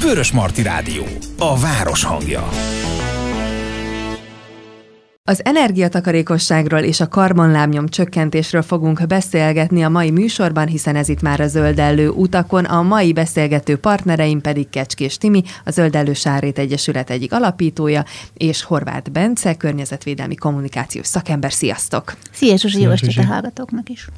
Vörös Marti Rádió. A város hangja. Az energiatakarékosságról és a karbonlábnyom csökkentésről fogunk beszélgetni a mai műsorban, hiszen ez itt már a Zöldellő utakon. A mai beszélgető partnereim pedig Kecskés Timi, a Zöldellő Sárét Egyesület egyik alapítója, és Horváth Bence, környezetvédelmi kommunikációs szakember. Sziasztok! Szia, Zsuzsi, jó estét a hallgatóknak is!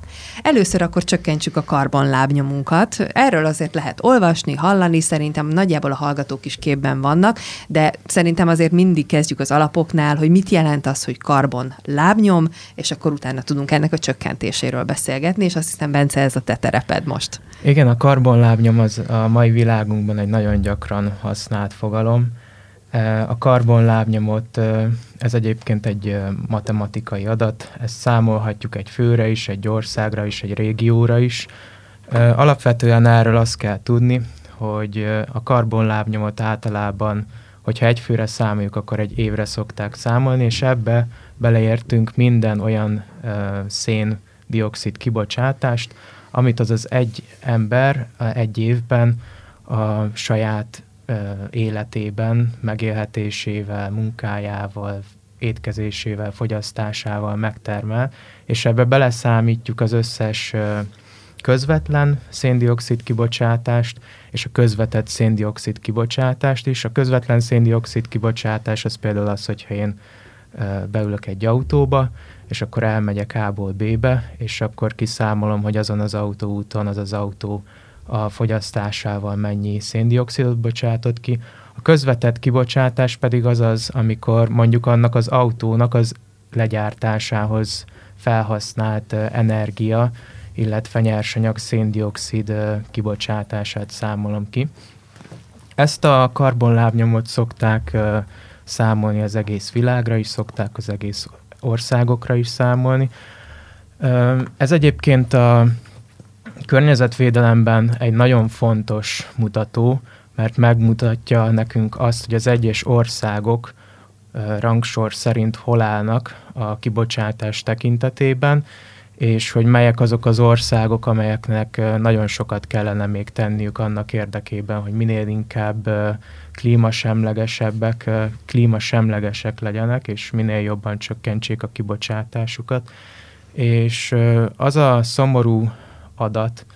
Először akkor csökkentsük a karbonlábnyomunkat. Erről azért lehet olvasni, hallani, szerintem nagyjából a hallgatók is képben vannak, de szerintem azért mindig kezdjük az alapoknál, hogy mit jelent az, hogy karbon lábnyom, és akkor utána tudunk ennek a csökkentéséről beszélgetni, és azt hiszem, Bence, ez a te tereped most. Igen, a karbonlábnyom az a mai világunkban egy nagyon gyakran használt fogalom. A karbonlábnyomot, ez egyébként egy matematikai adat, ezt számolhatjuk egy főre is, egy országra is, egy régióra is. Alapvetően erről azt kell tudni, hogy a karbonlábnyomot általában hogyha egy főre számoljuk, akkor egy évre szokták számolni, és ebbe beleértünk minden olyan uh, szén-dioxid kibocsátást, amit az az egy ember egy évben a saját uh, életében, megélhetésével, munkájával, étkezésével, fogyasztásával megtermel, és ebbe beleszámítjuk az összes uh, közvetlen széndiokszid kibocsátást és a közvetett széndiokszid kibocsátást is. A közvetlen széndiokszid kibocsátás az például az, hogyha én beülök egy autóba, és akkor elmegyek A-ból B-be, és akkor kiszámolom, hogy azon az autóúton az az autó a fogyasztásával mennyi széndiokszidot bocsátott ki. A közvetett kibocsátás pedig az az, amikor mondjuk annak az autónak az legyártásához felhasznált energia illetve nyersanyag széndiokszid kibocsátását számolom ki. Ezt a karbonlábnyomot szokták számolni az egész világra is, szokták az egész országokra is számolni. Ez egyébként a környezetvédelemben egy nagyon fontos mutató, mert megmutatja nekünk azt, hogy az egyes országok rangsor szerint hol állnak a kibocsátás tekintetében, és hogy melyek azok az országok, amelyeknek nagyon sokat kellene még tenniük annak érdekében, hogy minél inkább klímasemlegesebbek, klímasemlegesek legyenek, és minél jobban csökkentsék a kibocsátásukat. És az a szomorú adat,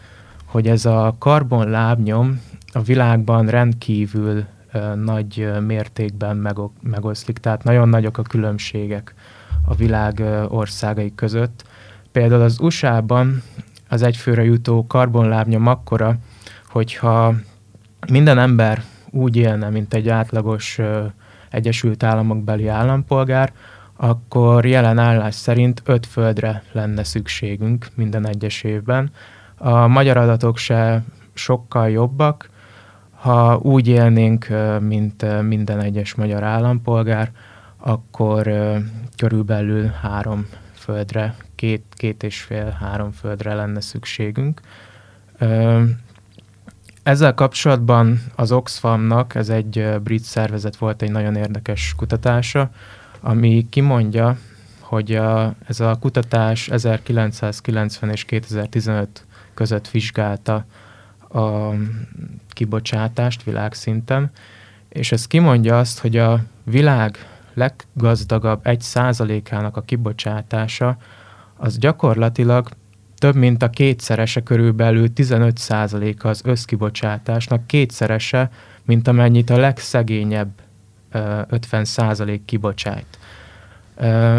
hogy ez a karbonlábnyom a világban rendkívül nagy mértékben megoszlik, tehát nagyon nagyok a különbségek a világ országai között, Például az USA-ban az egyfőre jutó karbonlábnyom akkora, hogyha minden ember úgy élne, mint egy átlagos ö, Egyesült Államok beli állampolgár, akkor jelen állás szerint öt földre lenne szükségünk minden egyes évben. A magyar adatok se sokkal jobbak, ha úgy élnénk, mint minden egyes magyar állampolgár, akkor körülbelül három földre két, két és fél-három földre lenne szükségünk. Ezzel kapcsolatban az Oxfamnak, ez egy brit szervezet volt egy nagyon érdekes kutatása, ami kimondja, hogy a, ez a kutatás 1990 és 2015 között vizsgálta a kibocsátást világszinten, és ez kimondja azt, hogy a világ leggazdagabb egy százalékának a kibocsátása az gyakorlatilag több mint a kétszerese körülbelül 15%-a az összkibocsátásnak, kétszerese, mint amennyit a legszegényebb 50% kibocsát.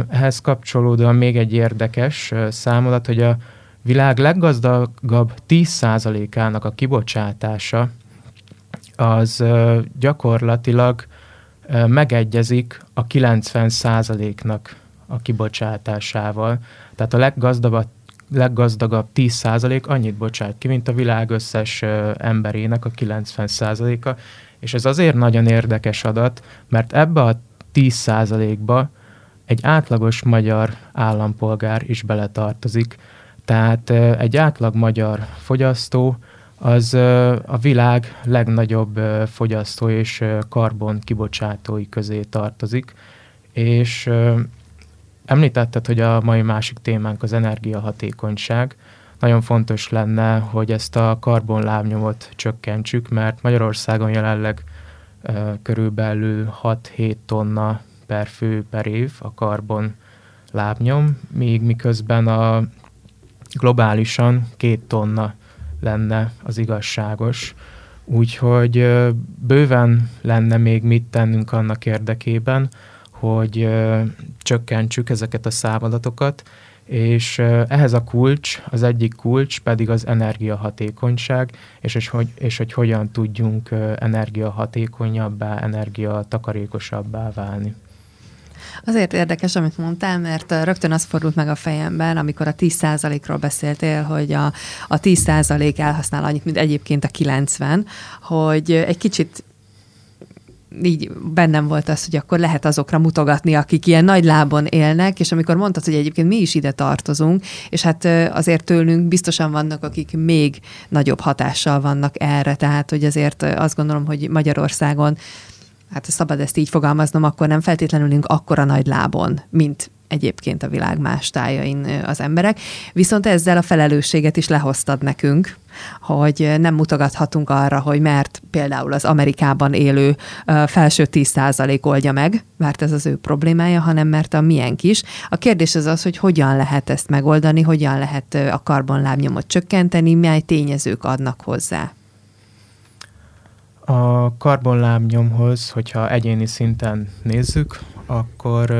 Ehhez kapcsolódóan még egy érdekes számolat, hogy a világ leggazdagabb 10%-ának a kibocsátása az gyakorlatilag megegyezik a 90%-nak a kibocsátásával. Tehát a leggazdagabb, leggazdagabb 10% annyit bocsát ki, mint a világ összes emberének a 90%-a. És ez azért nagyon érdekes adat, mert ebbe a 10%-ba egy átlagos magyar állampolgár is beletartozik. Tehát egy átlag magyar fogyasztó az a világ legnagyobb fogyasztó és karbon kibocsátói közé tartozik, és Említetted, hogy a mai másik témánk az energiahatékonyság. nagyon fontos lenne, hogy ezt a karbonlábnyomot csökkentsük, mert Magyarországon jelenleg körülbelül 6-7 tonna per fő per év a karbon lábnyom, míg miközben a globálisan két tonna lenne az igazságos. Úgyhogy bőven lenne még mit tennünk annak érdekében, hogy csökkentsük ezeket a számadatokat, és ehhez a kulcs, az egyik kulcs pedig az energiahatékonyság, és, és, hogy, és hogy hogyan tudjunk energiahatékonyabbá, energiatakarékosabbá válni. Azért érdekes, amit mondtál, mert rögtön az fordult meg a fejemben, amikor a 10%-ról beszéltél, hogy a, a 10% elhasznál annyit, mint egyébként a 90, hogy egy kicsit így bennem volt az, hogy akkor lehet azokra mutogatni, akik ilyen nagy lábon élnek, és amikor mondtad, hogy egyébként mi is ide tartozunk, és hát azért tőlünk biztosan vannak, akik még nagyobb hatással vannak erre, tehát hogy azért azt gondolom, hogy Magyarországon hát szabad ezt így fogalmaznom, akkor nem feltétlenül ülünk akkora nagy lábon, mint egyébként a világ más tájain az emberek. Viszont ezzel a felelősséget is lehoztad nekünk, hogy nem mutogathatunk arra, hogy mert például az Amerikában élő felső 10% oldja meg, mert ez az ő problémája, hanem mert a miénk is. A kérdés az az, hogy hogyan lehet ezt megoldani, hogyan lehet a karbonlábnyomot csökkenteni, mely tényezők adnak hozzá. A karbonlábnyomhoz, hogyha egyéni szinten nézzük, akkor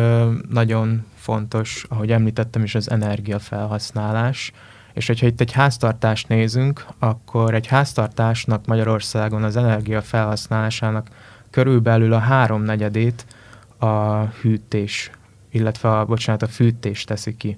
nagyon fontos, ahogy említettem is, az energiafelhasználás. És hogyha itt egy háztartást nézünk, akkor egy háztartásnak Magyarországon az energiafelhasználásának körülbelül a háromnegyedét a hűtés, illetve a, bocsánat, a fűtés teszi ki.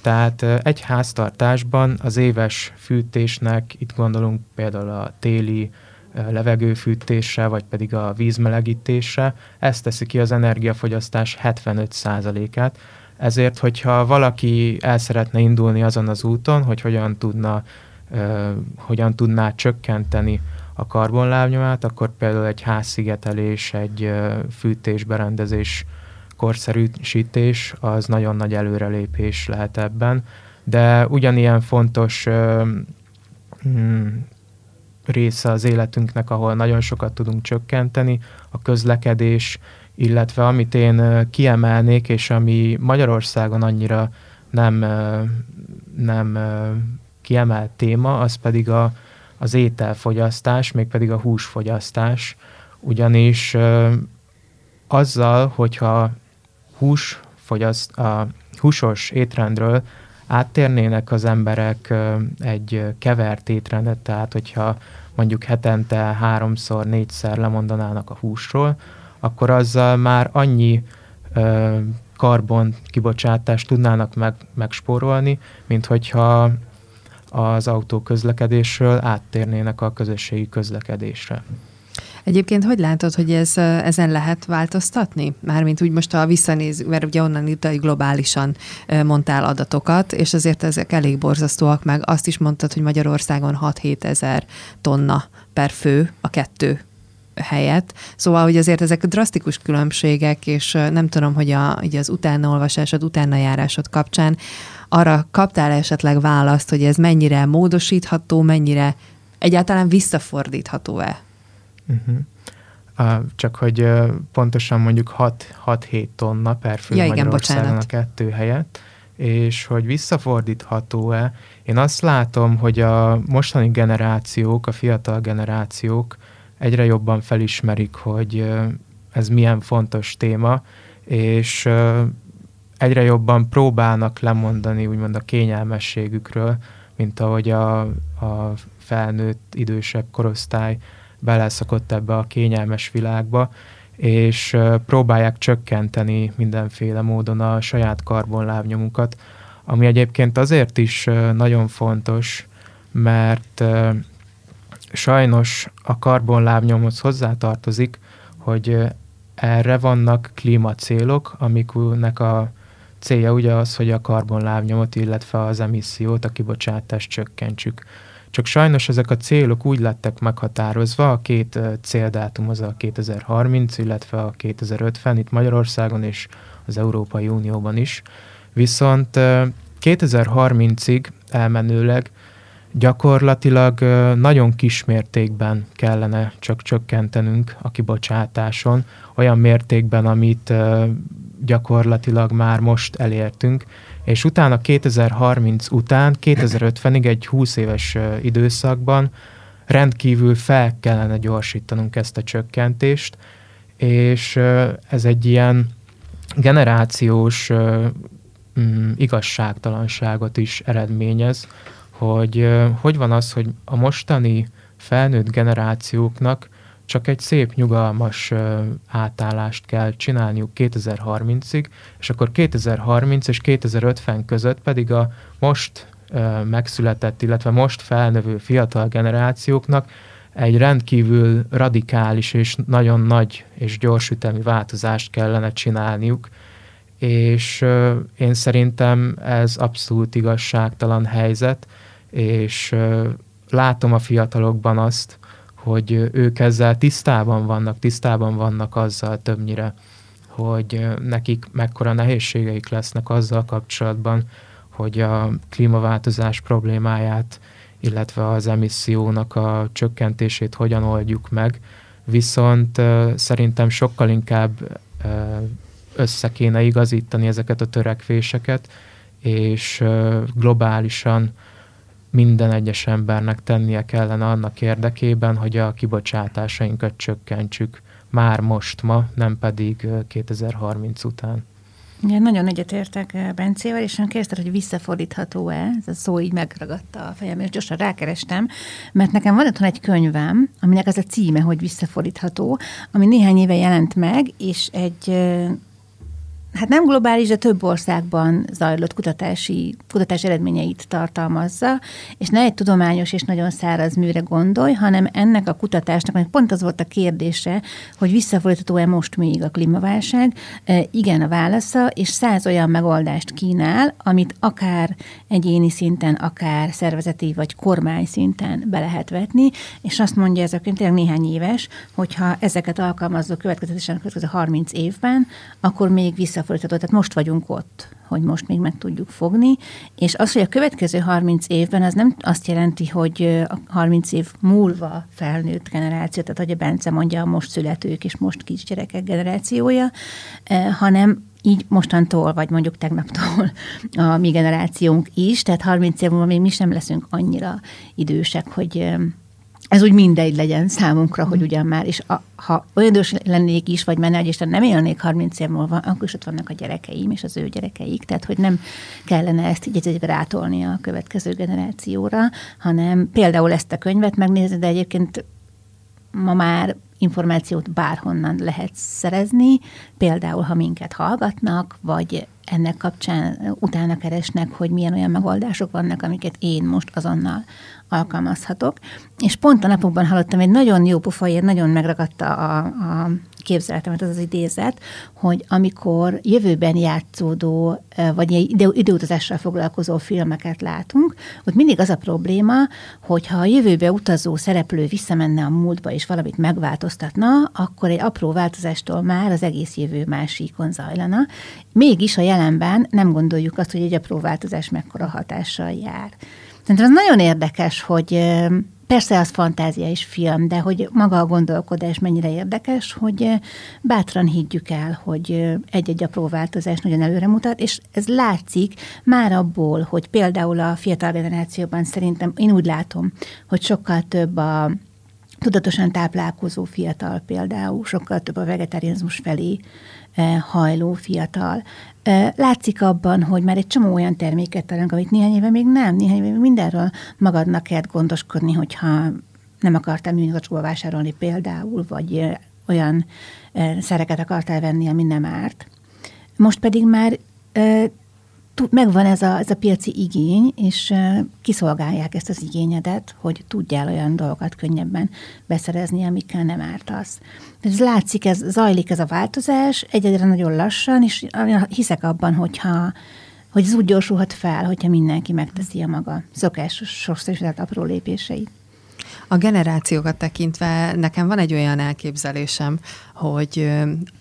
Tehát egy háztartásban az éves fűtésnek, itt gondolunk például a téli levegőfűtésre, vagy pedig a vízmelegítésre, ez teszi ki az energiafogyasztás 75%-át. Ezért, hogyha valaki el szeretne indulni azon az úton, hogy hogyan tudna, uh, hogyan tudná csökkenteni a karbonlábnyomát, akkor például egy házszigetelés, egy uh, fűtésberendezés, korszerűsítés az nagyon nagy előrelépés lehet ebben, de ugyanilyen fontos uh, része az életünknek, ahol nagyon sokat tudunk csökkenteni, a közlekedés, illetve amit én kiemelnék, és ami Magyarországon annyira nem, nem kiemelt téma, az pedig a, az ételfogyasztás, mégpedig a húsfogyasztás, ugyanis azzal, hogyha hús fogyaszt, a húsos étrendről áttérnének az emberek egy kevert étrendet, tehát hogyha mondjuk hetente háromszor, négyszer lemondanának a húsról, akkor azzal már annyi ö, karbon kibocsátást tudnának meg, megspórolni, mint hogyha az autóközlekedésről áttérnének a közösségi közlekedésre. Egyébként hogy látod, hogy ez, ezen lehet változtatni? Mármint úgy most, ha visszanéz, mert ugye onnan itt globálisan mondtál adatokat, és azért ezek elég borzasztóak meg. Azt is mondtad, hogy Magyarországon 6-7 ezer tonna per fő a kettő helyett. Szóval, hogy azért ezek drasztikus különbségek, és nem tudom, hogy a, ugye az utánaolvasásod, utánajárásod kapcsán arra kaptál esetleg választ, hogy ez mennyire módosítható, mennyire egyáltalán visszafordítható-e? Uh-huh. Uh, csak hogy uh, pontosan mondjuk 6-7 tonna per fő ja, igen, a kettő helyett, és hogy visszafordítható-e. Én azt látom, hogy a mostani generációk, a fiatal generációk egyre jobban felismerik, hogy ez milyen fontos téma, és egyre jobban próbálnak lemondani úgymond a kényelmességükről, mint ahogy a, a felnőtt, idősebb korosztály beleszakott ebbe a kényelmes világba, és próbálják csökkenteni mindenféle módon a saját karbonlábnyomukat, ami egyébként azért is nagyon fontos, mert sajnos a karbonlábnyomhoz hozzátartozik, hogy erre vannak klímacélok, amiknek a célja ugye az, hogy a karbonlábnyomot, illetve az emissziót, a kibocsátást csökkentsük. Csak sajnos ezek a célok úgy lettek meghatározva, a két céldátum az a 2030, illetve a 2050 itt Magyarországon és az Európai Unióban is. Viszont 2030-ig elmenőleg Gyakorlatilag nagyon kis mértékben kellene csak csökkentenünk a kibocsátáson, olyan mértékben, amit gyakorlatilag már most elértünk, és utána 2030 után, 2050-ig egy 20 éves időszakban rendkívül fel kellene gyorsítanunk ezt a csökkentést, és ez egy ilyen generációs igazságtalanságot is eredményez, hogy hogy van az, hogy a mostani felnőtt generációknak csak egy szép, nyugalmas átállást kell csinálniuk 2030-ig, és akkor 2030 és 2050 között pedig a most megszületett, illetve most felnövő fiatal generációknak egy rendkívül radikális és nagyon nagy és gyors ütemű változást kellene csinálniuk, és én szerintem ez abszolút igazságtalan helyzet, és látom a fiatalokban azt, hogy ők ezzel tisztában vannak, tisztában vannak azzal többnyire, hogy nekik mekkora nehézségeik lesznek azzal kapcsolatban, hogy a klímaváltozás problémáját, illetve az emissziónak a csökkentését hogyan oldjuk meg, viszont szerintem sokkal inkább össze kéne igazítani ezeket a törekvéseket, és globálisan minden egyes embernek tennie kellene annak érdekében, hogy a kibocsátásainkat csökkentsük már most ma, nem pedig 2030 után. Ja, nagyon egyetértek Bencével, és ön kérdezte, hogy visszafordítható-e, ez a szó így megragadta a fejem, és gyorsan rákerestem, mert nekem van otthon egy könyvem, aminek az a címe, hogy visszafordítható, ami néhány éve jelent meg, és egy hát nem globális, de több országban zajlott kutatási, kutatás eredményeit tartalmazza, és ne egy tudományos és nagyon száraz műre gondolj, hanem ennek a kutatásnak, mert pont az volt a kérdése, hogy visszafordítható-e most még a klímaválság. E, igen a válasza, és száz olyan megoldást kínál, amit akár egyéni szinten, akár szervezeti vagy kormány szinten be lehet vetni, és azt mondja ez a könyv, tényleg néhány éves, hogyha ezeket alkalmazzuk következetesen a következő 30 évben, akkor még vissza visszafordítható. Tehát most vagyunk ott, hogy most még meg tudjuk fogni, és az, hogy a következő 30 évben, az nem azt jelenti, hogy a 30 év múlva felnőtt generáció, tehát hogy a Bence mondja a most születők és most kisgyerekek generációja, hanem így mostantól, vagy mondjuk tegnaptól a mi generációnk is, tehát 30 év múlva még mi sem leszünk annyira idősek, hogy ez úgy mindegy legyen számunkra, hogy ugyan már, és a, ha olyan idős lennék is, vagy menne, és nem élnék 30 év múlva, akkor is ott vannak a gyerekeim és az ő gyerekeik, tehát hogy nem kellene ezt így egyre rátolni a következő generációra, hanem például ezt a könyvet megnézni, de egyébként ma már információt bárhonnan lehet szerezni, például ha minket hallgatnak, vagy ennek kapcsán utána keresnek, hogy milyen olyan megoldások vannak, amiket én most azonnal alkalmazhatok. És pont a napokban hallottam egy nagyon jó pofajért, nagyon megragadta a, a képzeletemet az az idézet, hogy amikor jövőben játszódó, vagy ide, időutazással foglalkozó filmeket látunk, ott mindig az a probléma, hogy ha a jövőbe utazó szereplő visszamenne a múltba és valamit megváltoztatna, akkor egy apró változástól már az egész jövő másikon zajlana. Mégis a jelenben nem gondoljuk azt, hogy egy apró változás mekkora hatással jár. Szerintem ez nagyon érdekes, hogy persze az fantázia és film, de hogy maga a gondolkodás mennyire érdekes, hogy bátran higgyük el, hogy egy-egy apró változás nagyon előre mutat, és ez látszik már abból, hogy például a fiatal generációban szerintem én úgy látom, hogy sokkal több a tudatosan táplálkozó fiatal például, sokkal több a vegetarianizmus felé hajló fiatal. Látszik abban, hogy már egy csomó olyan terméket találunk, amit néhány éve még nem, néhány éve még mindenről magadnak kell gondoskodni, hogyha nem akartál műanyagosba vásárolni például, vagy olyan szereket akartál venni, ami nem árt. Most pedig már megvan ez a, ez a piaci igény, és kiszolgálják ezt az igényedet, hogy tudjál olyan dolgokat könnyebben beszerezni, amikkel nem ártasz. Ez látszik, ez zajlik ez a változás, egyedre nagyon lassan, és hiszek abban, hogyha hogy ez úgy gyorsulhat fel, hogyha mindenki megteszi a maga szokásos, sokszor apró lépéseit. A generációkat tekintve nekem van egy olyan elképzelésem, hogy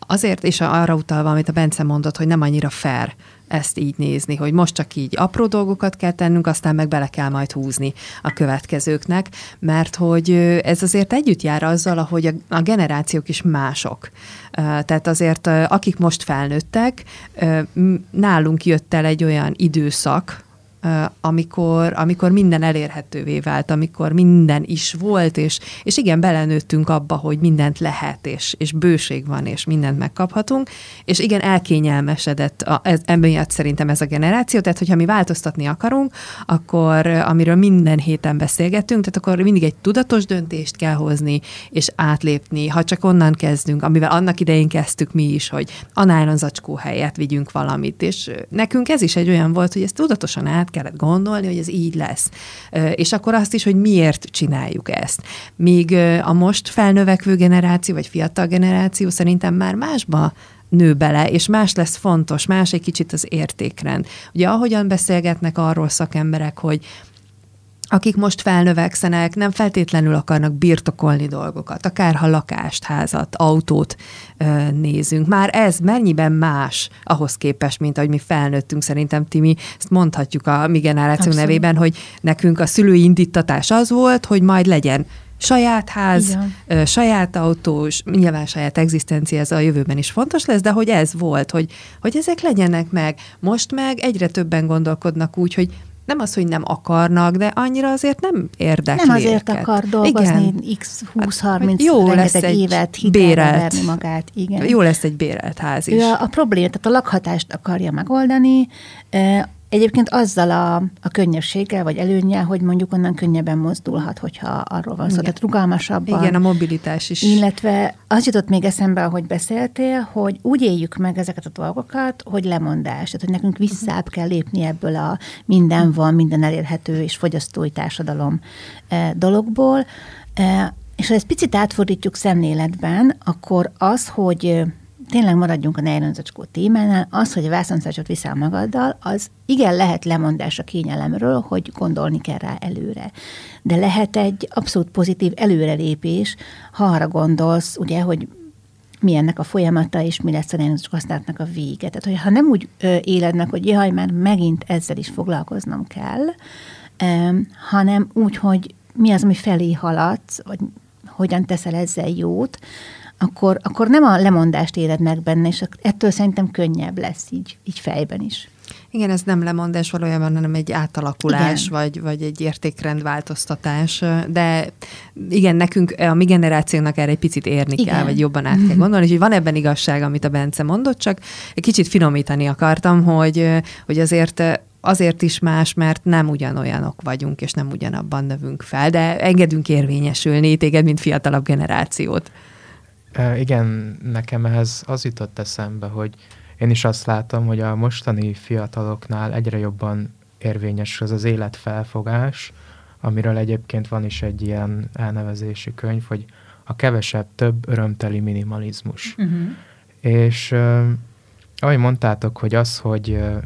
azért, és arra utalva, amit a Bence mondott, hogy nem annyira fair ezt így nézni, hogy most csak így apró dolgokat kell tennünk, aztán meg bele kell majd húzni a következőknek, mert hogy ez azért együtt jár azzal, ahogy a, generációk is mások. Tehát azért, akik most felnőttek, nálunk jött el egy olyan időszak, amikor, amikor minden elérhetővé vált, amikor minden is volt, és, és igen, belenőttünk abba, hogy mindent lehet, és, és bőség van, és mindent megkaphatunk, és igen, elkényelmesedett a, ez, emiatt szerintem ez a generáció, tehát hogyha mi változtatni akarunk, akkor amiről minden héten beszélgetünk, tehát akkor mindig egy tudatos döntést kell hozni, és átlépni, ha csak onnan kezdünk, amivel annak idején kezdtük mi is, hogy a nylon zacskó helyett vigyünk valamit, és nekünk ez is egy olyan volt, hogy ezt tudatosan át kellett gondolni, hogy ez így lesz. És akkor azt is, hogy miért csináljuk ezt. Míg a most felnövekvő generáció, vagy fiatal generáció szerintem már másba nő bele, és más lesz fontos, más egy kicsit az értékrend. Ugye ahogyan beszélgetnek arról szakemberek, hogy akik most felnövekszenek, nem feltétlenül akarnak birtokolni dolgokat, akár ha lakást, házat, autót ö, nézünk. Már ez mennyiben más ahhoz képest, mint ahogy mi felnőttünk, szerintem Timi, ezt mondhatjuk a mi generáció nevében, hogy nekünk a szülői indítatás az volt, hogy majd legyen saját ház, ö, saját autós, nyilván saját egzisztencia, ez a jövőben is fontos lesz, de hogy ez volt, hogy, hogy ezek legyenek meg. Most meg egyre többen gondolkodnak úgy, hogy nem az, hogy nem akarnak, de annyira azért nem érdekli Nem azért őket. akar dolgozni igen. x 20-30 hát, jó lesz egy évet bérelt, magát. Igen. Jó lesz egy bérelt ház is. Ő a, a probléma, tehát a lakhatást akarja megoldani, Egyébként azzal a, a könnyebbséggel, vagy előnyel, hogy mondjuk onnan könnyebben mozdulhat, hogyha arról van szó, Igen. tehát rugalmasabban. Igen, a mobilitás is. Illetve az jutott még eszembe, ahogy beszéltél, hogy úgy éljük meg ezeket a dolgokat, hogy lemondás, tehát hogy nekünk visszább kell lépni ebből a minden van, minden elérhető és fogyasztói társadalom eh, dologból, eh, és ha ezt picit átfordítjuk szemléletben, akkor az, hogy tényleg maradjunk a nejlonzacskó témánál, az, hogy a vászonszácsot viszel magaddal, az igen lehet lemondás a kényelemről, hogy gondolni kell rá előre. De lehet egy abszolút pozitív előrelépés, ha arra gondolsz, ugye, hogy mi ennek a folyamata, és mi lesz a nejlonzacskó használatnak a vége. Tehát, hogy ha nem úgy ö, éled meg, hogy jaj, már megint ezzel is foglalkoznom kell, hanem úgy, hogy mi az, ami felé haladsz, vagy hogyan teszel ezzel jót, akkor, akkor nem a lemondást éled meg benne, és ettől szerintem könnyebb lesz így, így fejben is. Igen, ez nem lemondás valójában, hanem egy átalakulás, vagy, vagy egy értékrendváltoztatás. De igen, nekünk, a mi generációnak erre egy picit érni igen. kell, vagy jobban át kell gondolni. Úgyhogy van ebben igazság, amit a Bence mondott, csak egy kicsit finomítani akartam, hogy, hogy azért azért is más, mert nem ugyanolyanok vagyunk, és nem ugyanabban növünk fel, de engedünk érvényesülni téged, mint fiatalabb generációt. Igen, nekem ehhez az jutott eszembe, hogy én is azt látom, hogy a mostani fiataloknál egyre jobban érvényes az az életfelfogás, amiről egyébként van is egy ilyen elnevezési könyv, hogy a kevesebb, több örömteli minimalizmus. Uh-huh. És uh, ahogy mondtátok, hogy az, hogy uh,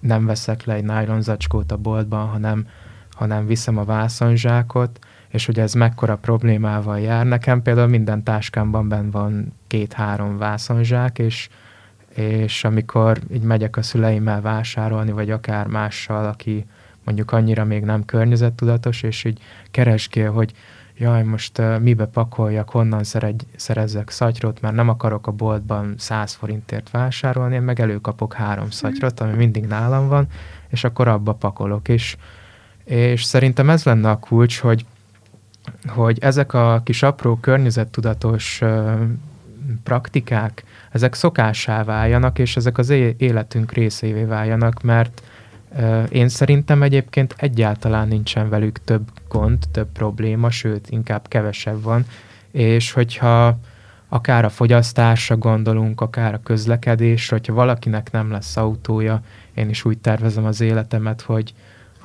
nem veszek le egy nylon zacskót a boltban, hanem, hanem viszem a vászonzsákot, és hogy ez mekkora problémával jár. Nekem például minden táskámban benn van két-három vászonzsák, és, és amikor így megyek a szüleimmel vásárolni, vagy akár mással, aki mondjuk annyira még nem környezettudatos, és így keresgél, hogy jaj, most uh, mibe pakoljak, honnan szeregy, szerezzek szatyrot, mert nem akarok a boltban 100 forintért vásárolni, én meg előkapok három szatyrot, ami mindig nálam van, és akkor abba pakolok. És, és szerintem ez lenne a kulcs, hogy hogy ezek a kis apró környezettudatos praktikák, ezek szokássá váljanak, és ezek az életünk részévé váljanak, mert én szerintem egyébként egyáltalán nincsen velük több gond, több probléma, sőt, inkább kevesebb van, és hogyha akár a fogyasztásra gondolunk, akár a közlekedésre, hogyha valakinek nem lesz autója, én is úgy tervezem az életemet, hogy,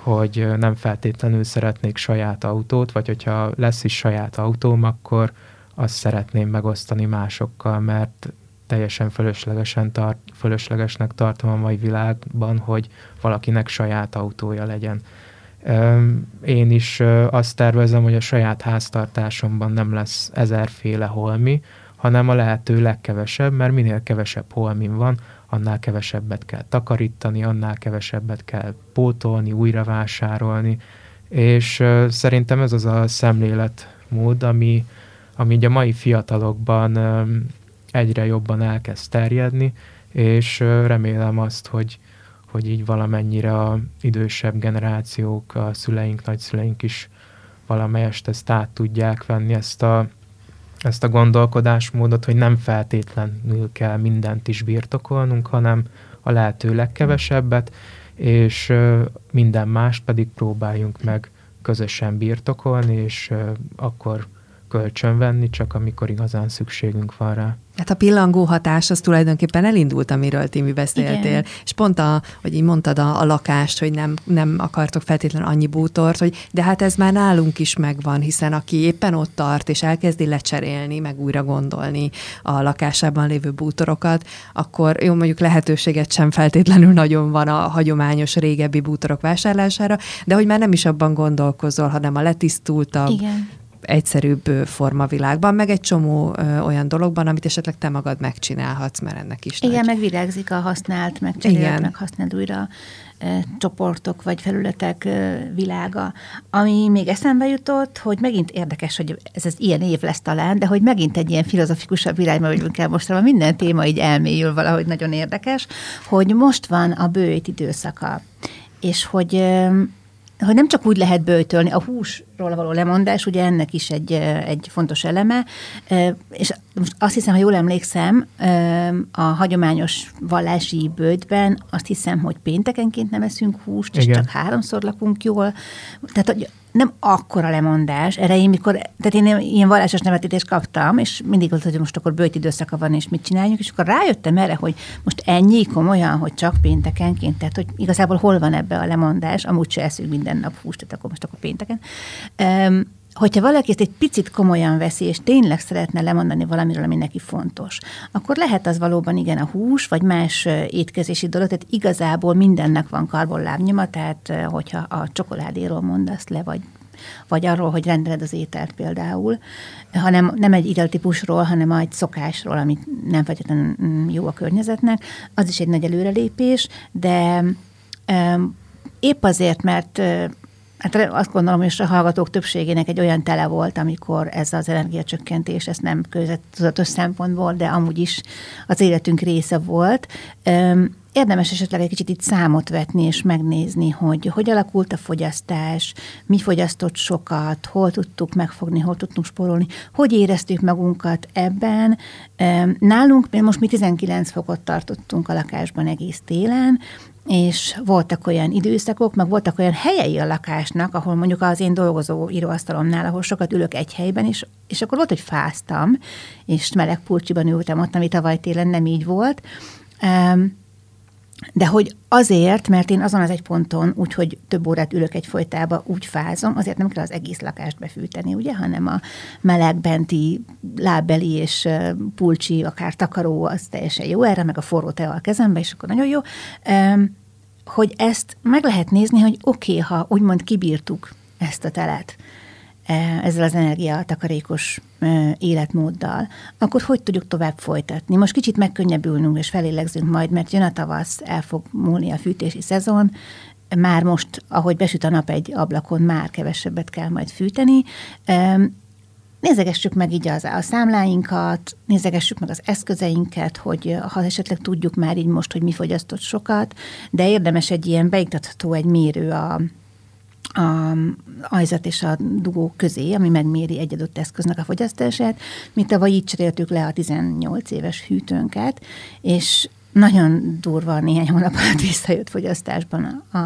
hogy nem feltétlenül szeretnék saját autót, vagy hogyha lesz is saját autóm, akkor azt szeretném megosztani másokkal, mert teljesen fölöslegesen tart, fölöslegesnek tartom a mai világban, hogy valakinek saját autója legyen. Én is azt tervezem, hogy a saját háztartásomban nem lesz ezerféle holmi, hanem a lehető legkevesebb, mert minél kevesebb holmin van, annál kevesebbet kell takarítani, annál kevesebbet kell pótolni, újra vásárolni, és szerintem ez az a szemléletmód, ami, ami a mai fiatalokban egyre jobban elkezd terjedni, és remélem azt, hogy, hogy így valamennyire a idősebb generációk, a szüleink, nagyszüleink is valamelyest ezt át tudják venni, ezt a, ezt a gondolkodásmódot, hogy nem feltétlenül kell mindent is birtokolnunk, hanem a lehető legkevesebbet, és minden mást pedig próbáljunk meg közösen birtokolni, és akkor kölcsönvenni, csak amikor igazán szükségünk van rá. Hát a pillangó hatás az tulajdonképpen elindult, amiről Timi beszéltél. Igen. És pont, a, hogy így mondtad a, a lakást, hogy nem, nem akartok feltétlenül annyi bútort, hogy de hát ez már nálunk is megvan, hiszen aki éppen ott tart, és elkezdi lecserélni, meg újra gondolni a lakásában lévő bútorokat, akkor jó, mondjuk lehetőséget sem feltétlenül nagyon van a hagyományos régebbi bútorok vásárlására, de hogy már nem is abban gondolkozol, hanem a letisztultabb, Igen egyszerűbb formavilágban, meg egy csomó ö, olyan dologban, amit esetleg te magad megcsinálhatsz, mert ennek is Igen, nagy. meg virágzik a használt, meg cserélt, meg használt újra e, csoportok vagy felületek e, világa. Ami még eszembe jutott, hogy megint érdekes, hogy ez az ilyen év lesz talán, de hogy megint egy ilyen filozofikusabb irányba vagyunk el most, minden téma így elmélyül valahogy nagyon érdekes, hogy most van a bőjt időszaka, és hogy hogy nem csak úgy lehet bőtölni, a húsról való lemondás, ugye ennek is egy, egy fontos eleme, és most azt hiszem, ha jól emlékszem, a hagyományos vallási bőtben azt hiszem, hogy péntekenként nem eszünk húst, Igen. és csak háromszor lakunk jól. Tehát hogy nem akkora lemondás. Erre én mikor, tehát én ilyen vallásos nevetítést kaptam, és mindig volt, hogy most akkor bőt időszaka van, és mit csináljunk, és akkor rájöttem erre, hogy most ennyi komolyan, hogy csak péntekenként, tehát hogy igazából hol van ebbe a lemondás, amúgy se eszünk minden nap húst, tehát akkor most akkor pénteken. Um, hogyha valaki ezt egy picit komolyan veszi, és tényleg szeretne lemondani valamiről, ami neki fontos, akkor lehet az valóban igen a hús, vagy más étkezési dolog, tehát igazából mindennek van karbonlábnyoma, tehát hogyha a csokoládéról mondasz le, vagy vagy arról, hogy rendeled az ételt például, hanem nem egy ételtípusról, hanem egy szokásról, ami nem feltétlenül mm, jó a környezetnek, az is egy nagy előrelépés, de épp azért, mert Hát azt gondolom, hogy a hallgatók többségének egy olyan tele volt, amikor ez az energiacsökkentés, ez nem közöttudatos szempontból, de amúgy is az életünk része volt. Érdemes esetleg egy kicsit itt számot vetni és megnézni, hogy hogy alakult a fogyasztás, mi fogyasztott sokat, hol tudtuk megfogni, hol tudtunk spórolni, hogy éreztük magunkat ebben. Nálunk most mi 19 fokot tartottunk a lakásban egész télen, és voltak olyan időszakok, meg voltak olyan helyei a lakásnak, ahol mondjuk az én dolgozó íróasztalomnál, ahol sokat ülök egy helyben, és, és akkor volt, hogy fáztam, és meleg pulcsiban ültem ott, ami tavaly télen nem így volt. De hogy azért, mert én azon az egy ponton, úgyhogy több órát ülök egy folytába, úgy fázom, azért nem kell az egész lakást befűteni, ugye, hanem a meleg benti lábbeli és pulcsi, akár takaró, az teljesen jó erre, meg a forró tea a kezembe, és akkor nagyon jó. Hogy ezt meg lehet nézni, hogy oké, okay, ha úgymond kibírtuk ezt a telet, ezzel az energiatakarékos e, életmóddal, akkor hogy tudjuk tovább folytatni? Most kicsit megkönnyebbülnünk és felélegzünk majd, mert jön a tavasz, el fog múlni a fűtési szezon, már most, ahogy besüt a nap egy ablakon, már kevesebbet kell majd fűteni. E, nézegessük meg így az, a számláinkat, nézegessük meg az eszközeinket, hogy ha esetleg tudjuk már így most, hogy mi fogyasztott sokat, de érdemes egy ilyen beiktatható egy mérő a a ajzat és a dugó közé, ami megméri egy adott eszköznek a fogyasztását. Mi tavaly így cseréltük le a 18 éves hűtőnket, és nagyon durva néhány hónap alatt visszajött fogyasztásban a,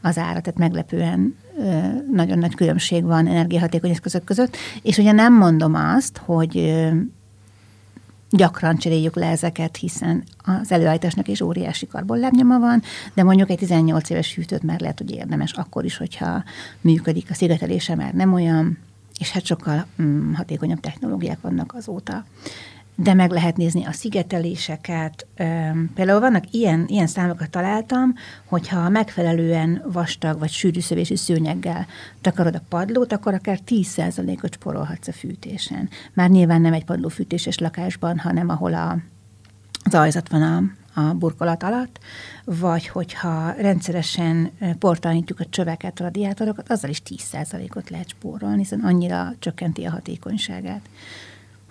az ára, tehát meglepően nagyon nagy különbség van energiahatékony eszközök között, és ugye nem mondom azt, hogy gyakran cseréljük le ezeket, hiszen az előállításnak is óriási karbonlábnyoma van, de mondjuk egy 18 éves hűtőt már lehet, hogy érdemes akkor is, hogyha működik, a szigetelése már nem olyan, és hát sokkal mm, hatékonyabb technológiák vannak azóta. De meg lehet nézni a szigeteléseket. Például vannak ilyen, ilyen számokat találtam, hogyha megfelelően vastag vagy sűrű szövésű szőnyeggel takarod a padlót, akkor akár 10%-ot sporolhatsz a fűtésen. Már nyilván nem egy padlófűtéses lakásban, hanem ahol a, az van a, a burkolat alatt, vagy hogyha rendszeresen portalanítjuk a csöveket, a radiátorokat, azzal is 10%-ot lehet spórolni, hiszen annyira csökkenti a hatékonyságát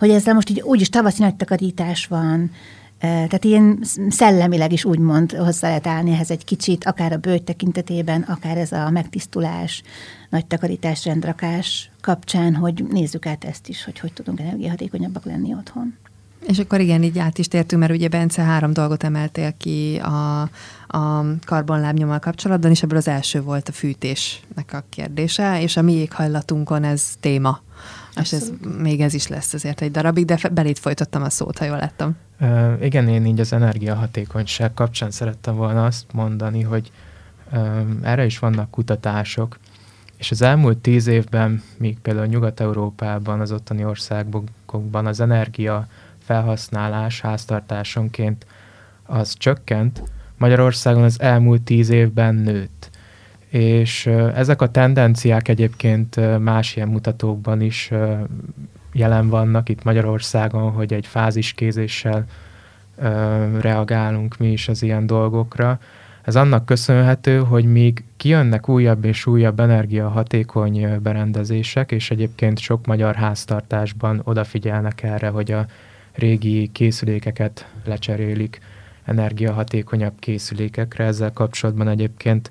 hogy ezzel most így úgyis tavaszi nagy takarítás van, tehát ilyen szellemileg is úgymond hozzá lehet állni ehhez egy kicsit, akár a bőt tekintetében, akár ez a megtisztulás, nagy takarítás, rendrakás kapcsán, hogy nézzük át ezt is, hogy hogy tudunk energiahatékonyabbak lenni otthon. És akkor igen, így át is tértünk, mert ugye Bence három dolgot emeltél ki a, a karbonlábnyommal kapcsolatban, és ebből az első volt a fűtésnek a kérdése, és a mi éghajlatunkon ez téma. Abszolút. És ez, még ez is lesz azért egy darabig, de belét folytattam a szót, ha jól láttam. Uh, igen, én így az energiahatékonyság kapcsán szerettem volna azt mondani, hogy um, erre is vannak kutatások, és az elmúlt tíz évben, míg például Nyugat-Európában, az ottani országokban az energia felhasználás háztartásonként az csökkent, Magyarországon az elmúlt tíz évben nőtt és ezek a tendenciák egyébként más ilyen mutatókban is jelen vannak itt Magyarországon, hogy egy fáziskézéssel reagálunk mi is az ilyen dolgokra. Ez annak köszönhető, hogy míg kijönnek újabb és újabb energiahatékony berendezések, és egyébként sok magyar háztartásban odafigyelnek erre, hogy a régi készülékeket lecserélik energiahatékonyabb készülékekre. Ezzel kapcsolatban egyébként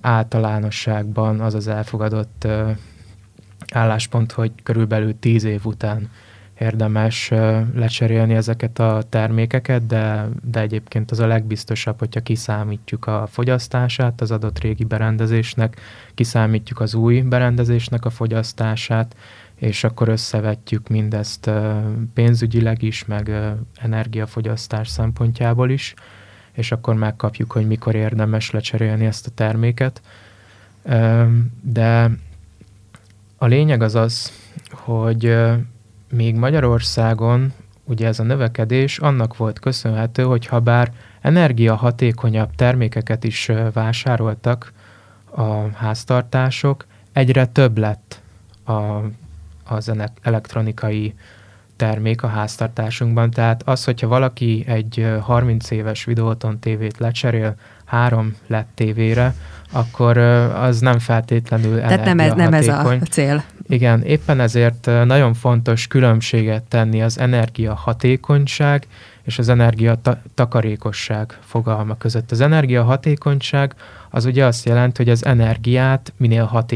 általánosságban az az elfogadott álláspont, hogy körülbelül tíz év után érdemes lecserélni ezeket a termékeket, de, de egyébként az a legbiztosabb, hogyha kiszámítjuk a fogyasztását az adott régi berendezésnek, kiszámítjuk az új berendezésnek a fogyasztását, és akkor összevetjük mindezt pénzügyileg is, meg energiafogyasztás szempontjából is, és akkor megkapjuk, hogy mikor érdemes lecserélni ezt a terméket. De a lényeg az az, hogy még Magyarországon ugye ez a növekedés annak volt köszönhető, hogy ha bár energiahatékonyabb termékeket is vásároltak a háztartások, egyre több lett a, az elektronikai termék a háztartásunkban. Tehát az, hogyha valaki egy 30 éves videóton tévét lecserél három lett tévére, akkor az nem feltétlenül Tehát nem ez, nem ez a cél. Igen, éppen ezért nagyon fontos különbséget tenni az energia hatékonyság és az energia ta- takarékosság fogalma között. Az energia hatékonyság az ugye azt jelenti, hogy az energiát minél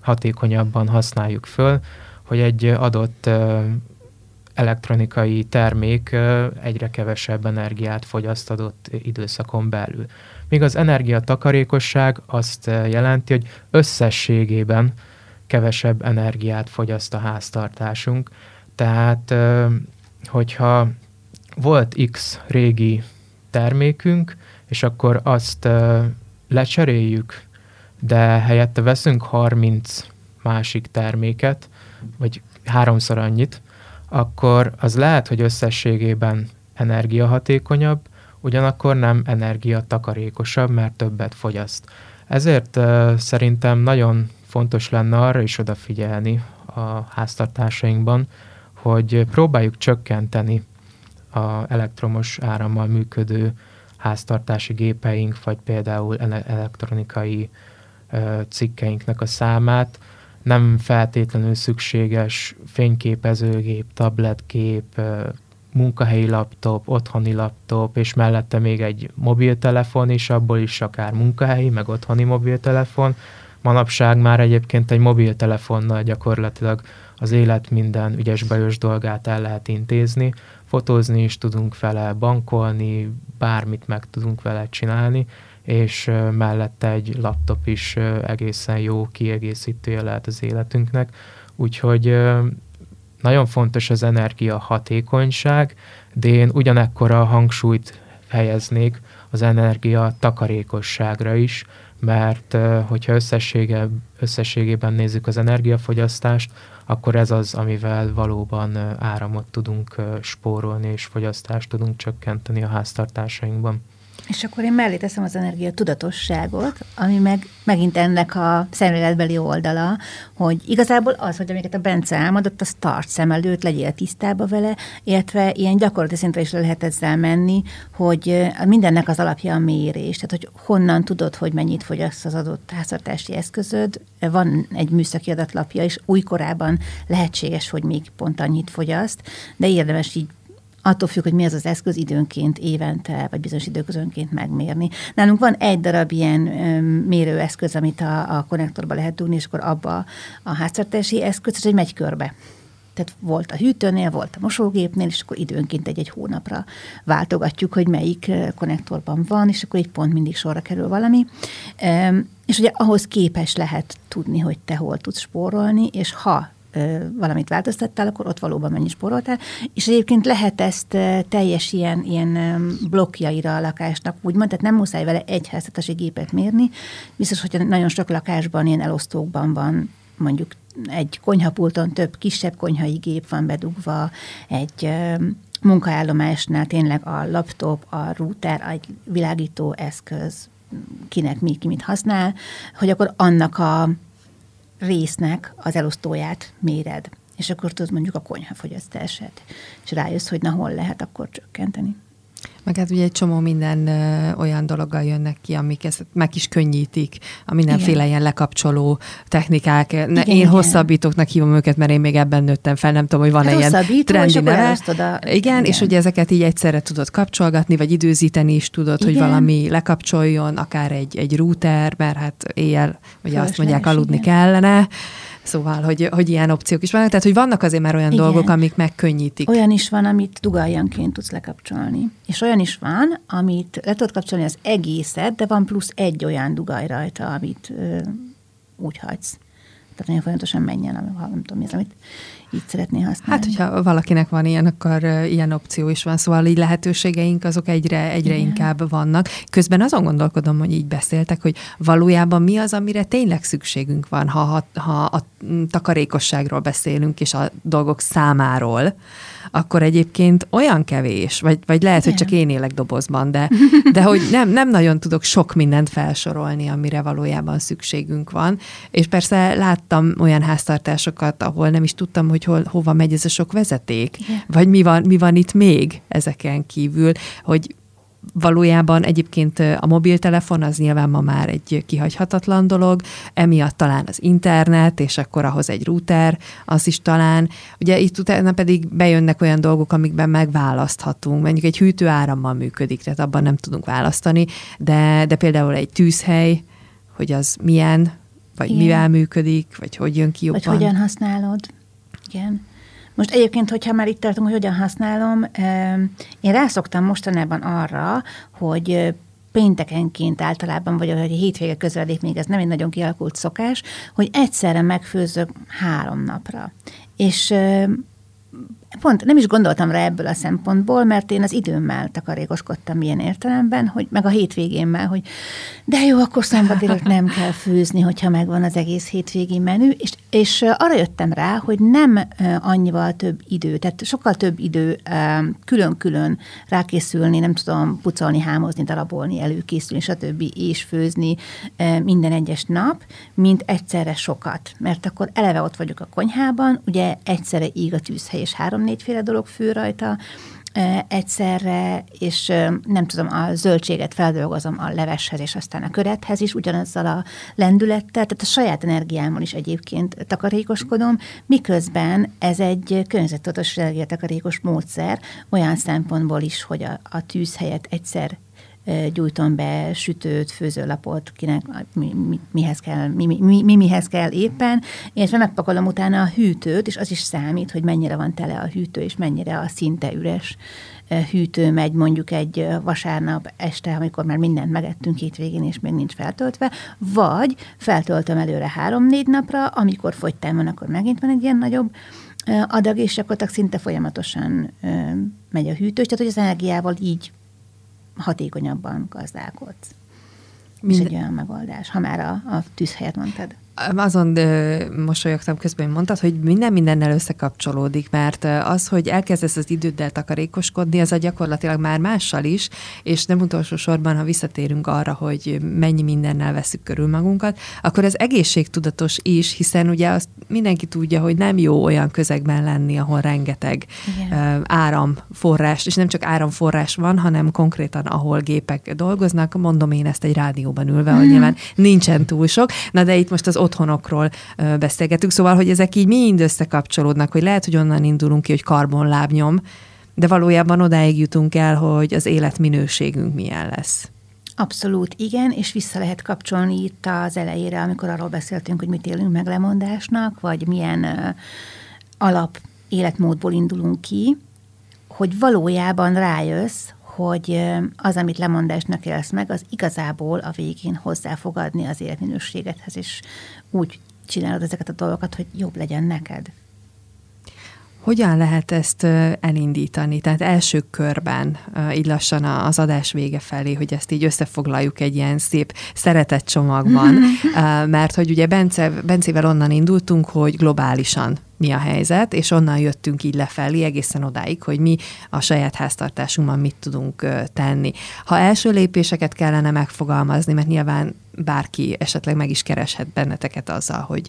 hatékonyabban használjuk föl, hogy egy adott elektronikai termék egyre kevesebb energiát fogyaszt adott időszakon belül. Míg az energiatakarékosság azt jelenti, hogy összességében kevesebb energiát fogyaszt a háztartásunk. Tehát, hogyha volt X régi termékünk, és akkor azt lecseréljük, de helyette veszünk 30 másik terméket, vagy háromszor annyit, akkor az lehet, hogy összességében energiahatékonyabb, ugyanakkor nem energiatakarékosabb, mert többet fogyaszt. Ezért uh, szerintem nagyon fontos lenne arra is odafigyelni a háztartásainkban, hogy próbáljuk csökkenteni a elektromos árammal működő háztartási gépeink, vagy például elektronikai uh, cikkeinknek a számát, nem feltétlenül szükséges fényképezőgép, tabletgép, munkahelyi laptop, otthoni laptop, és mellette még egy mobiltelefon is, abból is akár munkahelyi, meg otthoni mobiltelefon. Manapság már egyébként egy mobiltelefonnal gyakorlatilag az élet minden ügyes bajos dolgát el lehet intézni, fotózni is tudunk vele, bankolni, bármit meg tudunk vele csinálni, és mellette egy laptop is egészen jó kiegészítője lehet az életünknek. Úgyhogy nagyon fontos az energia hatékonyság, de én ugyanekkora hangsúlyt helyeznék az energia takarékosságra is, mert hogyha összessége, összességében nézzük az energiafogyasztást, akkor ez az, amivel valóban áramot tudunk spórolni és fogyasztást tudunk csökkenteni a háztartásainkban. És akkor én mellé teszem az energia tudatosságot, ami meg megint ennek a szemléletbeli oldala, hogy igazából az, hogy amiket a Bence álmodott, az tart szem előtt, legyél tisztába vele, illetve ilyen gyakorlati szintre is le lehet ezzel menni, hogy mindennek az alapja a mérés, tehát hogy honnan tudod, hogy mennyit fogyaszt az adott háztartási eszközöd. Van egy műszaki adatlapja, és újkorában lehetséges, hogy még pont annyit fogyaszt, de érdemes így attól függ, hogy mi az az eszköz időnként, évente, vagy bizonyos időközönként megmérni. Nálunk van egy darab ilyen mérőeszköz, amit a, a konnektorba lehet dugni, és akkor abba a háztartási eszköz, és egy megy körbe. Tehát volt a hűtőnél, volt a mosógépnél, és akkor időnként egy-egy hónapra váltogatjuk, hogy melyik konnektorban van, és akkor így pont mindig sorra kerül valami. És ugye ahhoz képes lehet tudni, hogy te hol tudsz spórolni, és ha valamit változtattál, akkor ott valóban mennyi spóroltál. És egyébként lehet ezt teljes ilyen, ilyen blokkjaira a lakásnak, úgymond, tehát nem muszáj vele egy háztartási gépet mérni. Biztos, hogy nagyon sok lakásban, ilyen elosztókban van mondjuk egy konyhapulton több kisebb konyhai gép van bedugva, egy munkaállomásnál tényleg a laptop, a router, egy világító eszköz, kinek mi, ki mit használ, hogy akkor annak a résznek az elosztóját méred, és akkor tudod mondjuk a konyhafogyasztását, és rájössz, hogy na hol lehet akkor csökkenteni. Meg hát ugye egy csomó minden ö, olyan dologgal jönnek ki, amik ezt meg is könnyítik, a mindenféle igen. ilyen lekapcsoló technikák. Ne, igen, én igen. hosszabbítóknak hívom őket, mert én még ebben nőttem fel, nem tudom, hogy van-e ilyen trendi neve. A... Igen, igen, és ugye ezeket így egyszerre tudod kapcsolgatni, vagy időzíteni is tudod, igen. hogy valami lekapcsoljon, akár egy, egy router, mert hát éjjel, ugye azt mondják, aludni igen. kellene. Szóval, hogy, hogy ilyen opciók is vannak, tehát hogy vannak azért már olyan Igen. dolgok, amik megkönnyítik. Olyan is van, amit dugaljanként tudsz lekapcsolni. És olyan is van, amit le tudod kapcsolni az egészet, de van plusz egy olyan dugaj rajta, amit ö, úgy hagysz. Tehát nagyon folyamatosan menjen, nem tudom, mi az, amit így szeretné használni. Hát, hogyha valakinek van ilyen, akkor ilyen opció is van, szóval így lehetőségeink azok egyre, egyre Igen. inkább vannak. Közben azon gondolkodom, hogy így beszéltek, hogy valójában mi az, amire tényleg szükségünk van, ha, ha, ha a takarékosságról beszélünk, és a dolgok számáról, akkor egyébként olyan kevés, vagy, vagy lehet, Igen. hogy csak én élek dobozban, de, de hogy nem, nem nagyon tudok sok mindent felsorolni, amire valójában szükségünk van. És persze láttam olyan háztartásokat, ahol nem is tudtam, hogy hol, hova megy ez a sok vezeték, Igen. vagy mi van, mi van itt még ezeken kívül, hogy valójában egyébként a mobiltelefon az nyilván ma már egy kihagyhatatlan dolog, emiatt talán az internet, és akkor ahhoz egy router, az is talán. Ugye itt utána pedig bejönnek olyan dolgok, amikben megválaszthatunk. Mondjuk egy hűtő árammal működik, tehát abban nem tudunk választani, de, de például egy tűzhely, hogy az milyen, vagy Igen. mivel működik, vagy hogy jön ki jobban. Vagy hogyan használod. Igen. Most egyébként, hogyha már itt tartunk, hogy hogyan használom, én rászoktam mostanában arra, hogy péntekenként általában, vagy a hétvége közvedik, még ez nem egy nagyon kialakult szokás, hogy egyszerre megfőzök három napra. És pont nem is gondoltam rá ebből a szempontból, mert én az időmmel takarékoskodtam ilyen értelemben, hogy meg a hétvégémmel, hogy de jó, akkor szombat nem kell főzni, hogyha megvan az egész hétvégi menü, és, és arra jöttem rá, hogy nem annyival több idő, tehát sokkal több idő külön-külön rákészülni, nem tudom, pucolni, hámozni, darabolni, előkészülni, stb. és főzni minden egyes nap, mint egyszerre sokat. Mert akkor eleve ott vagyok a konyhában, ugye egyszerre íg a tűzhely, és három három-négyféle dolog fő rajta egyszerre, és nem tudom, a zöldséget feldolgozom a leveshez, és aztán a körethez is ugyanazzal a lendülettel, tehát a saját energiámmal is egyébként takarékoskodom, miközben ez egy környezettudatos energiatakarékos módszer, olyan szempontból is, hogy a, a tűz helyett egyszer gyújtom be sütőt, főzőlapot, kinek mi, mi, mihez kell, mi, mi, mi, mihez kell éppen, illetve megpakolom utána a hűtőt, és az is számít, hogy mennyire van tele a hűtő, és mennyire a szinte üres hűtő megy mondjuk egy vasárnap este, amikor már mindent megettünk hétvégén, és még nincs feltöltve, vagy feltöltöm előre három-négy napra, amikor fogytán van, akkor megint van egy ilyen nagyobb adag, és akkor szinte folyamatosan megy a hűtő, tehát hogy az energiával így hatékonyabban gazdálkodsz. Mind... És egy olyan megoldás, ha már a, a tűzhelyet mondtad. Azon ö, mosolyogtam közben, hogy mondtad, hogy minden mindennel összekapcsolódik, mert az, hogy elkezdesz az időddel takarékoskodni, az a gyakorlatilag már mással is, és nem utolsó sorban, ha visszatérünk arra, hogy mennyi mindennel veszük körül magunkat, akkor ez egészségtudatos is, hiszen ugye azt mindenki tudja, hogy nem jó olyan közegben lenni, ahol rengeteg Igen. áramforrás, és nem csak áramforrás van, hanem konkrétan, ahol gépek dolgoznak. Mondom én ezt egy rádióban ülve, hogy nyilván nincsen túl sok. Na de itt most az otthonokról beszélgetünk, szóval, hogy ezek így mind összekapcsolódnak, hogy lehet, hogy onnan indulunk ki, hogy karbonlábnyom, de valójában odáig jutunk el, hogy az életminőségünk milyen lesz. Abszolút igen, és vissza lehet kapcsolni itt az elejére, amikor arról beszéltünk, hogy mit élünk meg lemondásnak, vagy milyen alap életmódból indulunk ki, hogy valójában rájössz, hogy az, amit lemondásnak élsz meg, az igazából a végén hozzá fog adni az életminőségedhez, és úgy csinálod ezeket a dolgokat, hogy jobb legyen neked. Hogyan lehet ezt elindítani? Tehát első körben, így lassan az adás vége felé, hogy ezt így összefoglaljuk egy ilyen szép szeretett csomagban, mert hogy ugye Bence, Bencével onnan indultunk, hogy globálisan mi a helyzet, és onnan jöttünk így lefelé egészen odáig, hogy mi a saját háztartásunkban mit tudunk tenni. Ha első lépéseket kellene megfogalmazni, mert nyilván bárki esetleg meg is kereshet benneteket azzal, hogy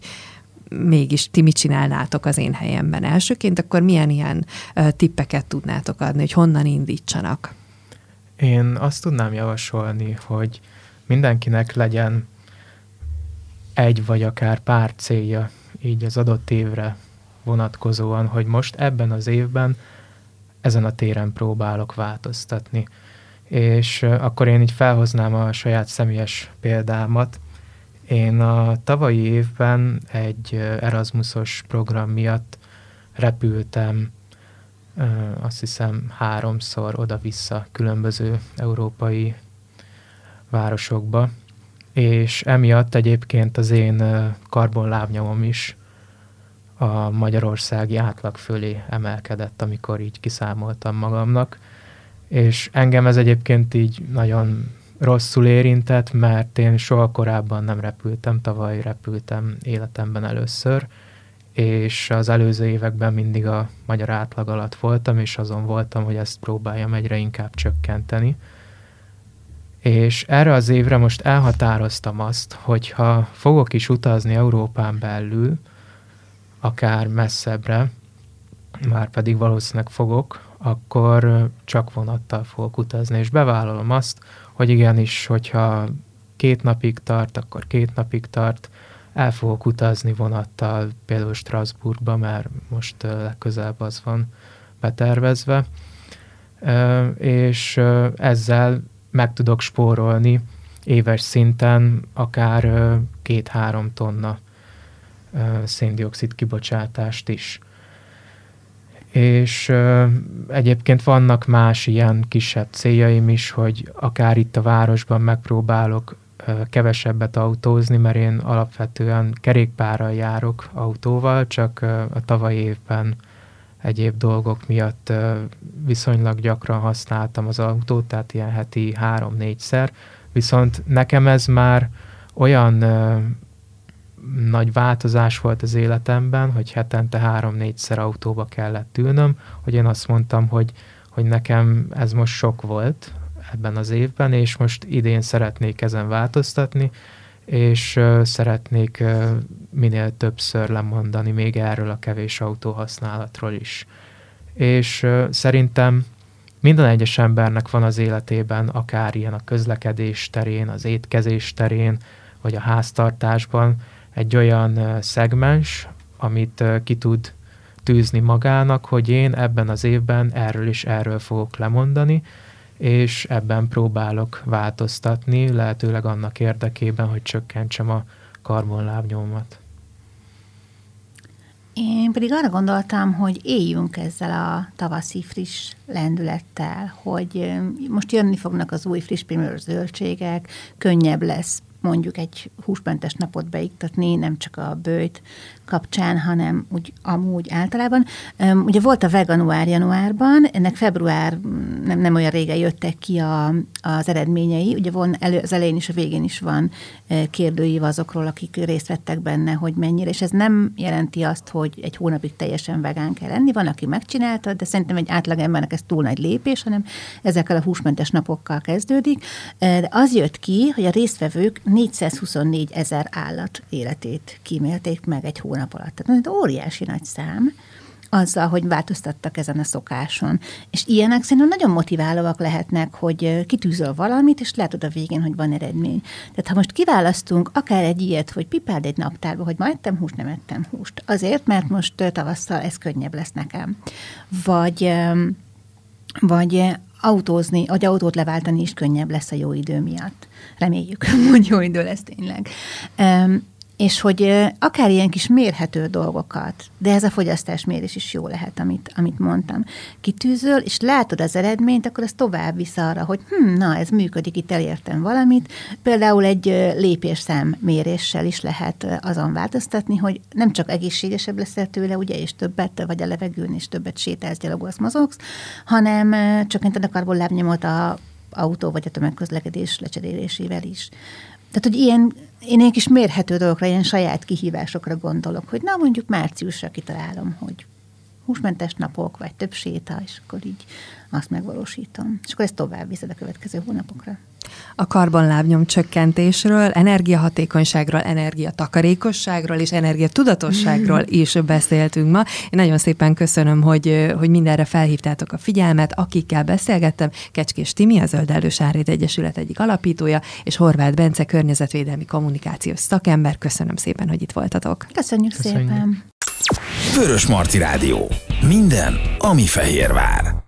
mégis ti mit csinálnátok az én helyemben elsőként, akkor milyen ilyen tippeket tudnátok adni, hogy honnan indítsanak? Én azt tudnám javasolni, hogy mindenkinek legyen egy vagy akár pár célja így az adott évre vonatkozóan, hogy most ebben az évben ezen a téren próbálok változtatni. És akkor én így felhoznám a saját személyes példámat. Én a tavalyi évben egy Erasmusos program miatt repültem azt hiszem háromszor oda-vissza különböző európai városokba, és emiatt egyébként az én karbonlábnyomom is a magyarországi átlag fölé emelkedett, amikor így kiszámoltam magamnak, és engem ez egyébként így nagyon rosszul érintett, mert én soha korábban nem repültem, tavaly repültem életemben először, és az előző években mindig a magyar átlag alatt voltam, és azon voltam, hogy ezt próbáljam egyre inkább csökkenteni. És erre az évre most elhatároztam azt, hogy ha fogok is utazni Európán belül, akár messzebbre, már pedig valószínűleg fogok, akkor csak vonattal fogok utazni, és bevállalom azt, hogy igenis, hogyha két napig tart, akkor két napig tart, el fogok utazni vonattal, például Strasbourgba, mert most legközelebb az van betervezve, és ezzel meg tudok spórolni éves szinten akár két-három tonna széndiokszid kibocsátást is. És egyébként vannak más ilyen kisebb céljaim is, hogy akár itt a városban megpróbálok kevesebbet autózni, mert én alapvetően kerékpárral járok autóval, csak a tavalyi évben egyéb dolgok miatt viszonylag gyakran használtam az autót, tehát ilyen heti három-négyszer, viszont nekem ez már olyan nagy változás volt az életemben, hogy hetente három-négyszer autóba kellett ülnöm, hogy én azt mondtam, hogy, hogy nekem ez most sok volt ebben az évben, és most idén szeretnék ezen változtatni, és uh, szeretnék uh, minél többször lemondani még erről a kevés autó használatról is. És uh, szerintem minden egyes embernek van az életében, akár ilyen a közlekedés terén, az étkezés terén, vagy a háztartásban, egy olyan szegmens, amit ki tud tűzni magának, hogy én ebben az évben erről is erről fogok lemondani, és ebben próbálok változtatni, lehetőleg annak érdekében, hogy csökkentsem a karbonlábnyomat. Én pedig arra gondoltam, hogy éljünk ezzel a tavaszi friss lendülettel, hogy most jönni fognak az új friss zöldségek, könnyebb lesz mondjuk egy húsmentes napot beiktatni, nem csak a bőjt kapcsán, hanem úgy amúgy általában. Ugye volt a veganuár januárban, ennek február nem, nem olyan régen jöttek ki a, az eredményei. Ugye van elő, az elején is, a végén is van kérdőív azokról, akik részt vettek benne, hogy mennyire, és ez nem jelenti azt, hogy egy hónapig teljesen vegán kell lenni. Van, aki megcsinálta, de szerintem egy átlagembernek ez túl nagy lépés, hanem ezekkel a húsmentes napokkal kezdődik. De az jött ki, hogy a résztvevők 424 ezer állat életét kímélték meg egy hónap alatt. Tehát óriási nagy szám azzal, hogy változtattak ezen a szokáson. És ilyenek szerintem nagyon motiválóak lehetnek, hogy kitűzöl valamit, és látod a végén, hogy van eredmény. Tehát ha most kiválasztunk akár egy ilyet, hogy pipáld egy naptárba, hogy ma ettem húst, nem ettem húst. Azért, mert most tavasszal ez könnyebb lesz nekem. Vagy vagy autózni, vagy autót leváltani is könnyebb lesz a jó idő miatt. Reméljük, hogy jó idő lesz tényleg és hogy akár ilyen kis mérhető dolgokat, de ez a fogyasztásmérés is jó lehet, amit, amit mondtam, kitűzöl, és látod az eredményt, akkor az tovább visz arra, hogy hm, na, ez működik, itt elértem valamit. Például egy lépésszám méréssel is lehet azon változtatni, hogy nem csak egészségesebb leszel tőle, ugye, és többet, vagy a levegőn, és többet sétálsz, gyalogolsz, mozogsz, hanem csökkented a karbonlábnyomot a autó vagy a tömegközlekedés lecserélésével is. Tehát, hogy ilyen, én egy kis mérhető dolgokra, ilyen saját kihívásokra gondolok, hogy na mondjuk márciusra kitalálom, hogy húsmentes napok, vagy több séta, és akkor így azt megvalósítom. És akkor ezt tovább viszed a következő hónapokra. A karbonlábnyom csökkentésről, energiahatékonyságról, energiatakarékosságról és energiatudatosságról is beszéltünk ma. Én nagyon szépen köszönöm, hogy, hogy mindenre felhívtátok a figyelmet. Akikkel beszélgettem, Kecskés Timi, a Zöld Sárét Egyesület egyik alapítója, és Horváth Bence, környezetvédelmi kommunikációs szakember. Köszönöm szépen, hogy itt voltatok. Köszönjük, Köszönjük. szépen. Vörös Marti Rádió. Minden, ami Fehérvár.